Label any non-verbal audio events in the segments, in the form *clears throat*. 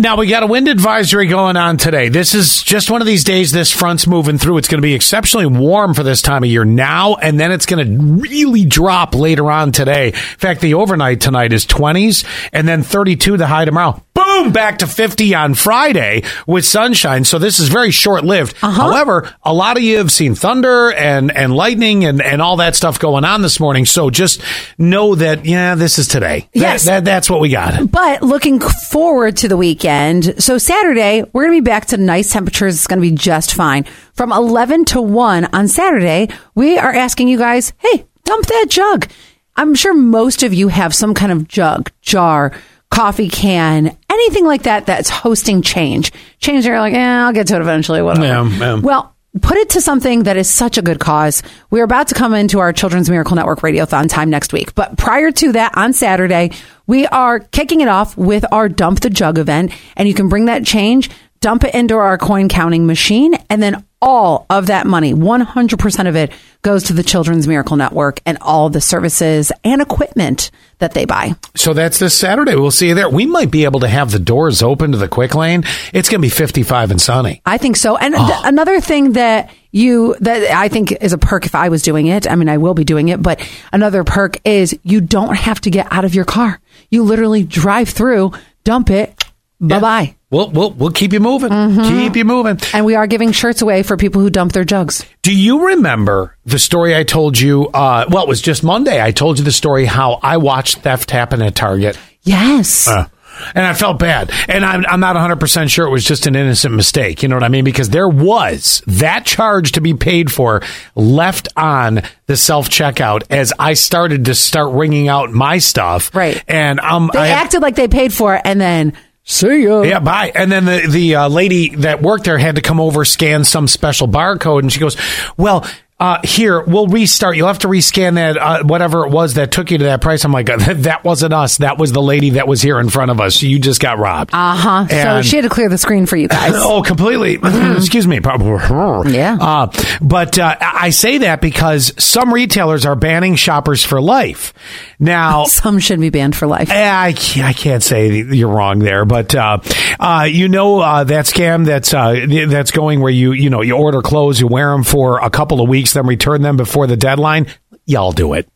Now we got a wind advisory going on today. This is just one of these days this front's moving through. It's going to be exceptionally warm for this time of year now, and then it's going to really drop later on today. In fact, the overnight tonight is 20s, and then 32 the high tomorrow. Boom, back to 50 on Friday with sunshine. So this is very short lived. Uh-huh. However, a lot of you have seen thunder and, and lightning and, and all that stuff going on this morning. So just know that, yeah, this is today. That- Yes. that- that's what we got. But looking forward to the weekend. So Saturday, we're going to be back to nice temperatures. It's going to be just fine. From 11 to 1 on Saturday, we are asking you guys, hey, dump that jug. I'm sure most of you have some kind of jug, jar, coffee can, anything like that that's hosting change. Change, they're like, eh, I'll get to it eventually, whatever. Yeah, yeah. Well, put it to something that is such a good cause. We're about to come into our Children's Miracle Network Radiothon time next week. But prior to that, on Saturday, we are kicking it off with our Dump the Jug event. And you can bring that change, dump it into our coin counting machine, and then all of that money, 100% of it, goes to the Children's Miracle Network and all the services and equipment that they buy. So that's this Saturday. We'll see you there. We might be able to have the doors open to the quick lane. It's going to be 55 and sunny. I think so. And th- Oh. Ah. another thing that you that I think is a perk if I was doing it. I mean, I will be doing it, but another perk is you don't have to get out of your car. You literally drive through, dump it, bye bye. We'll, we'll, we'll keep you moving. Keep you moving. And we are giving shirts away for people who dump their jugs. Do you remember the story I told you? Uh, well, it was just Monday. I told you the story how I watched theft happen at Target. Yes. Uh, and I felt bad. And I'm, I'm not 100% sure it was just an innocent mistake. You know what I mean? Because there was that charge to be paid for left on the self checkout as I started to start ringing out my stuff. Right. And um, they I acted like they paid for it and then see ya. yeah, bye. And then the the uh, lady that worked there had to come over, scan some special barcode, and she goes, "Well." Uh, here, we'll restart. You'll have to rescan that, uh, whatever it was that took you to that price. I'm like, *laughs* that wasn't us. That was the lady that was here in front of us. You just got robbed. Uh huh. So she had to clear the screen for you guys. *laughs* Oh, completely. *clears throat* Excuse me. *laughs* Yeah. Uh, but uh, I say that because some retailers are banning shoppers for life. Now, Some should be banned for life. Eh, I I can't say you're wrong there, but uh, uh, you know uh, that scam that's uh, that's going where you you know you order clothes, you wear them for a couple of weeks, then return them before the deadline. Y'all do it.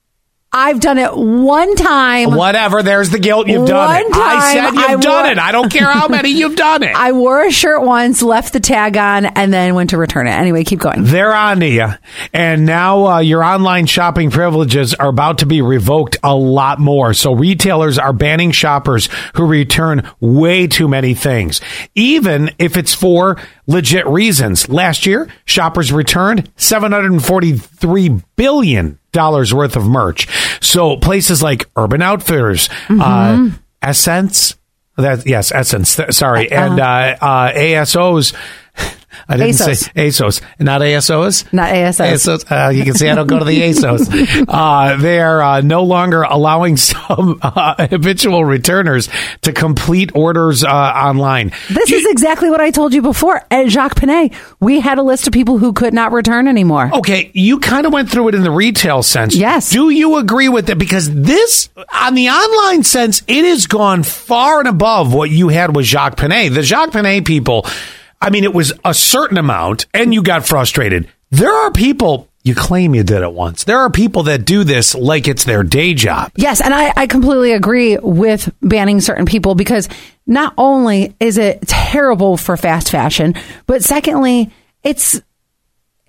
I've done it one time. Whatever. There's the guilt. You've done One it. I said you've I done wore- it. I don't care how many *laughs* you've done it. I wore a shirt once, left the tag on, and then went to return it. Anyway, keep going. They're on to you. And now uh, your online shopping privileges are about to be revoked a lot more. So retailers are banning shoppers who return way too many things, even if it's for legit reasons. Last year, shoppers returned $743 billion worth of merch. So places like Urban Outfitters, uh, Essence, that yes, Essence. th- sorry, and uh, uh, ASOs. I didn't ASOS. say ASOS, not ASOs. Not ASOs. ASOS. Uh, you can see I don't go to the ASOS. *laughs* Uh, they are uh, no longer allowing *laughs* some uh, habitual returners to complete orders uh, online. This is exactly what I told you before. At JCPenney, we had a list of people who could not return anymore. Okay, you kind of went through it in the retail sense. Yes. Do you agree with it? Because this, on the online sense, it has gone far and above what you had with JCPenney. The JCPenney people, I mean, it was a certain amount and you got frustrated. There are people, you claim you did it once. There are people that do this like it's their day job. Yes, and I, I completely agree with banning certain people because not only is it terrible for fast fashion, but secondly, it's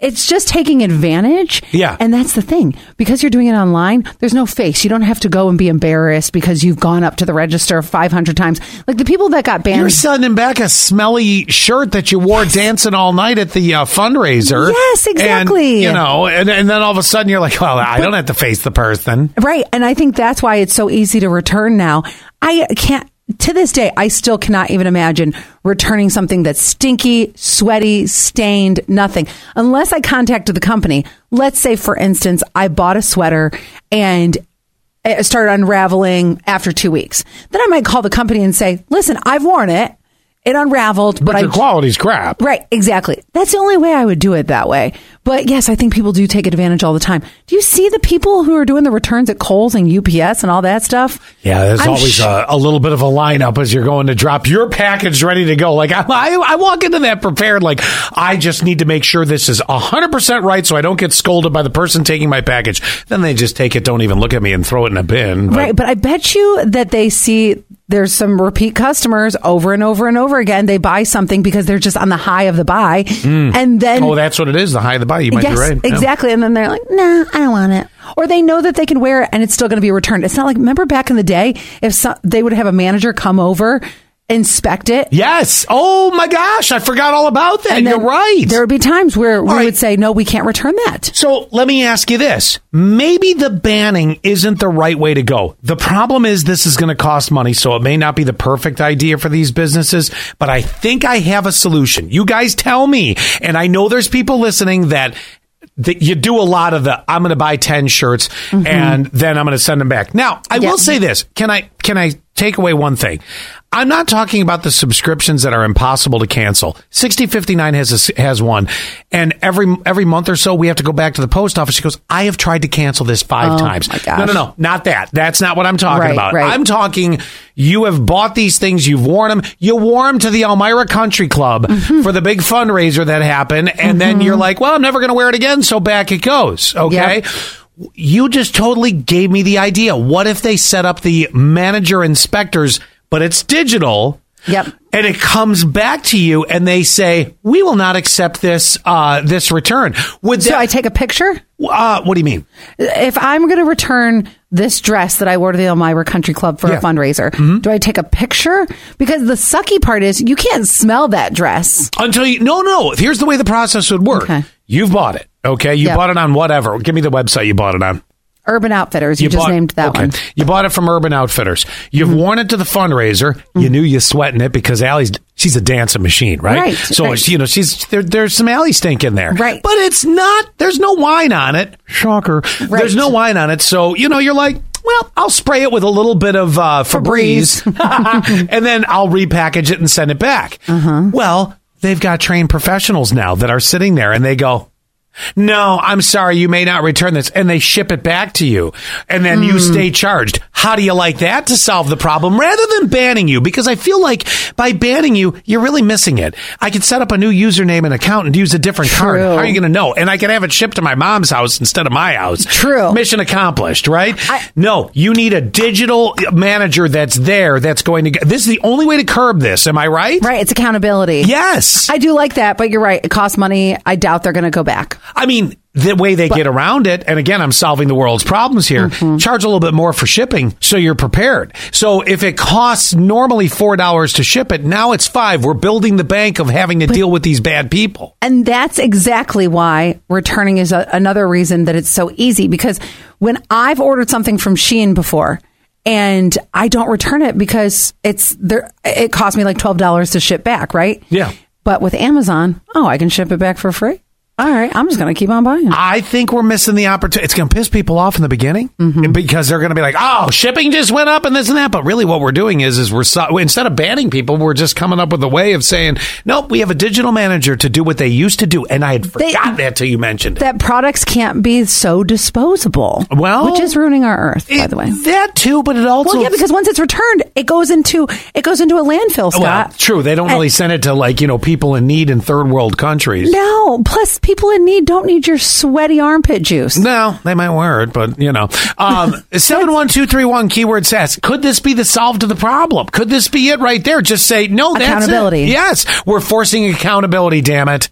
it's just taking advantage. Yeah. And that's the thing. Because you're doing it online, there's no face. You don't have to go and be embarrassed because you've gone up to the register 500 times. Like the people that got banned. You're sending back a smelly shirt that you wore dancing all night at the uh, fundraiser. Yes, And, exactly. you know, and, and then all of a sudden you're like, well, I don't have to face the person. Right. And I think that's why it's so easy to return now. I can't, to this day, I still cannot even imagine returning something that's stinky, sweaty, stained, nothing. Unless I contacted the company. Let's say, for instance, I bought a sweater and it started unraveling after two weeks. Then I might call the company and say, listen, I've worn it. It unraveled, but, But I quality's crap. Right, exactly. That's the only way I would do it that way. But yes, I think people do take advantage all the time. Do you see the people who are doing the returns at Kohl's and UPS and all that stuff? Yeah, there's I'm always sh- a, a little bit of a lineup as you're going to drop your package ready to go. Like I, I, I walk into that prepared, like I just need to make sure this is 100% right so I don't get scolded by the person taking my package. Then they just take it, don't even look at me and throw it in a bin. But- Right, but I bet you that they see there's some repeat customers over and over and over again. They buy something because they're just on the high of the buy, hmm. and then Oh, that's what it is. The high of the buy. You might yes, be right. Yeah. exactly. And then they're like, "Nah, I don't want it," or they know that they can wear it and it's still going to be returned. It's not like remember back in the day if some, they would have a manager come over, inspect it. Yes. Oh my gosh, I forgot all about that. and You're right. There would be times where we right. would say, "No, we can't return that." So let me ask you this. Maybe the banning isn't the right way to go. The problem is this is going to cost money, so it may not be the perfect idea for these businesses, but I think I have a solution. You guys tell me. And I know there's people listening that that you do a lot of the I'm going to buy 10 shirts mm-hmm. and then I'm going to send them back. Now, I Yeah. will say this. Can I can I take away one thing? I'm not talking about the subscriptions that are impossible to cancel. 6059 has a, has one and every every month or so we have to go back to the post office. She goes, "I have tried to cancel this 5 Oh, times." No, no, no. Not that. That's not what I'm talking Right, about. right. I'm talking you have bought these things, you've worn them, you wore them to the Elmira Country Club Mm-hmm. for the big fundraiser that happened, and then you're like, well, I'm never going to wear it again, so back it goes. Okay. Yep. You just totally gave me the idea. What if they set up the manager inspectors, but it's digital? Yep. And it comes back to you, and they say, "We will not accept this uh, this return." Would So that? I take a picture. uh, what do you mean? If I'm going to return this dress that I wore to the Elmira Country Club for Yeah. Mm-hmm. a fundraiser, do I take a picture? Because the sucky part is you can't smell that dress. Until you, no, no. Here's the way the process would work. Okay. You've bought it. Okay. You Yep. bought it on whatever. Give me the website you bought it on. Urban Outfitters, you, just bought- named that okay. one. Mm-hmm. You bought it from Urban Outfitters. You've worn it to the fundraiser. You knew you sweating it because Allie's she's a dancing machine, right? Right, So right. you know she's there. There's some Allie stink in there, Right. But it's not. There's no wine on it. Shocker. Right. There's no wine on it. So you know you're like. Well, I'll spray it with a little bit of uh, Febreze, *laughs* *laughs* and then I'll repackage it and send it back. Uh-huh. Well, they've got trained professionals now that are sitting there, and they go, no, I'm sorry, you may not return this. And they ship it back to you. And then Hmm. you stay charged. How do you like that to solve the problem rather than banning you? Because I feel like by banning you, you're really missing it. I could set up a new username and account and use a different card. How are you going to know? And I can have it shipped to my mom's house instead of my house. True. Mission accomplished, right? I- no, you need a digital manager that's there that's going to this is the only way to curb this. Am I right? Right, it's accountability. Yes. I do like that, but you're right. It costs money. I doubt they're going to go back. I mean, the way they get around it, and again, I'm solving the world's problems here, Mm-hmm. charge a little bit more for shipping so you're prepared. So if it costs normally $4 to ship it, now it's five. We're building the bank of having to deal with these bad people. And that's exactly why returning is a, another reason that it's so easy because when I've ordered something from Shein before and I don't return it because it's there, it cost me like $12 to ship back, right? Yeah. But with Amazon, oh, I can ship it back for free. All right, I'm just going to keep on buying. I think we're missing the opportunity. It's going to piss people off in the beginning Mm-hmm. because they're going to be like, "Oh, shipping just went up and this and that." But really, what we're doing is, is we're so, instead of banning people, we're just coming up with a way of saying, "Nope, we have a digital manager to do what they used to do." And I had They- forgotten that till you mentioned it. That products can't be so disposable. Well- which is ruining our earth, by the way. that too, but it also Well, yeah, because once it's returned, it goes into it goes into a landfill, Scott. Well, true. They don't And- really send it to like you know people in need in third world countries. No, plus people in need don't need your sweaty armpit juice. No, they might wear it, but you know. Um, *laughs* seven one two three one keyword says, could this be the solve to the problem? Could this be it right there? Just say no. That's Accountability. It. Yes, we're forcing accountability. Damn it.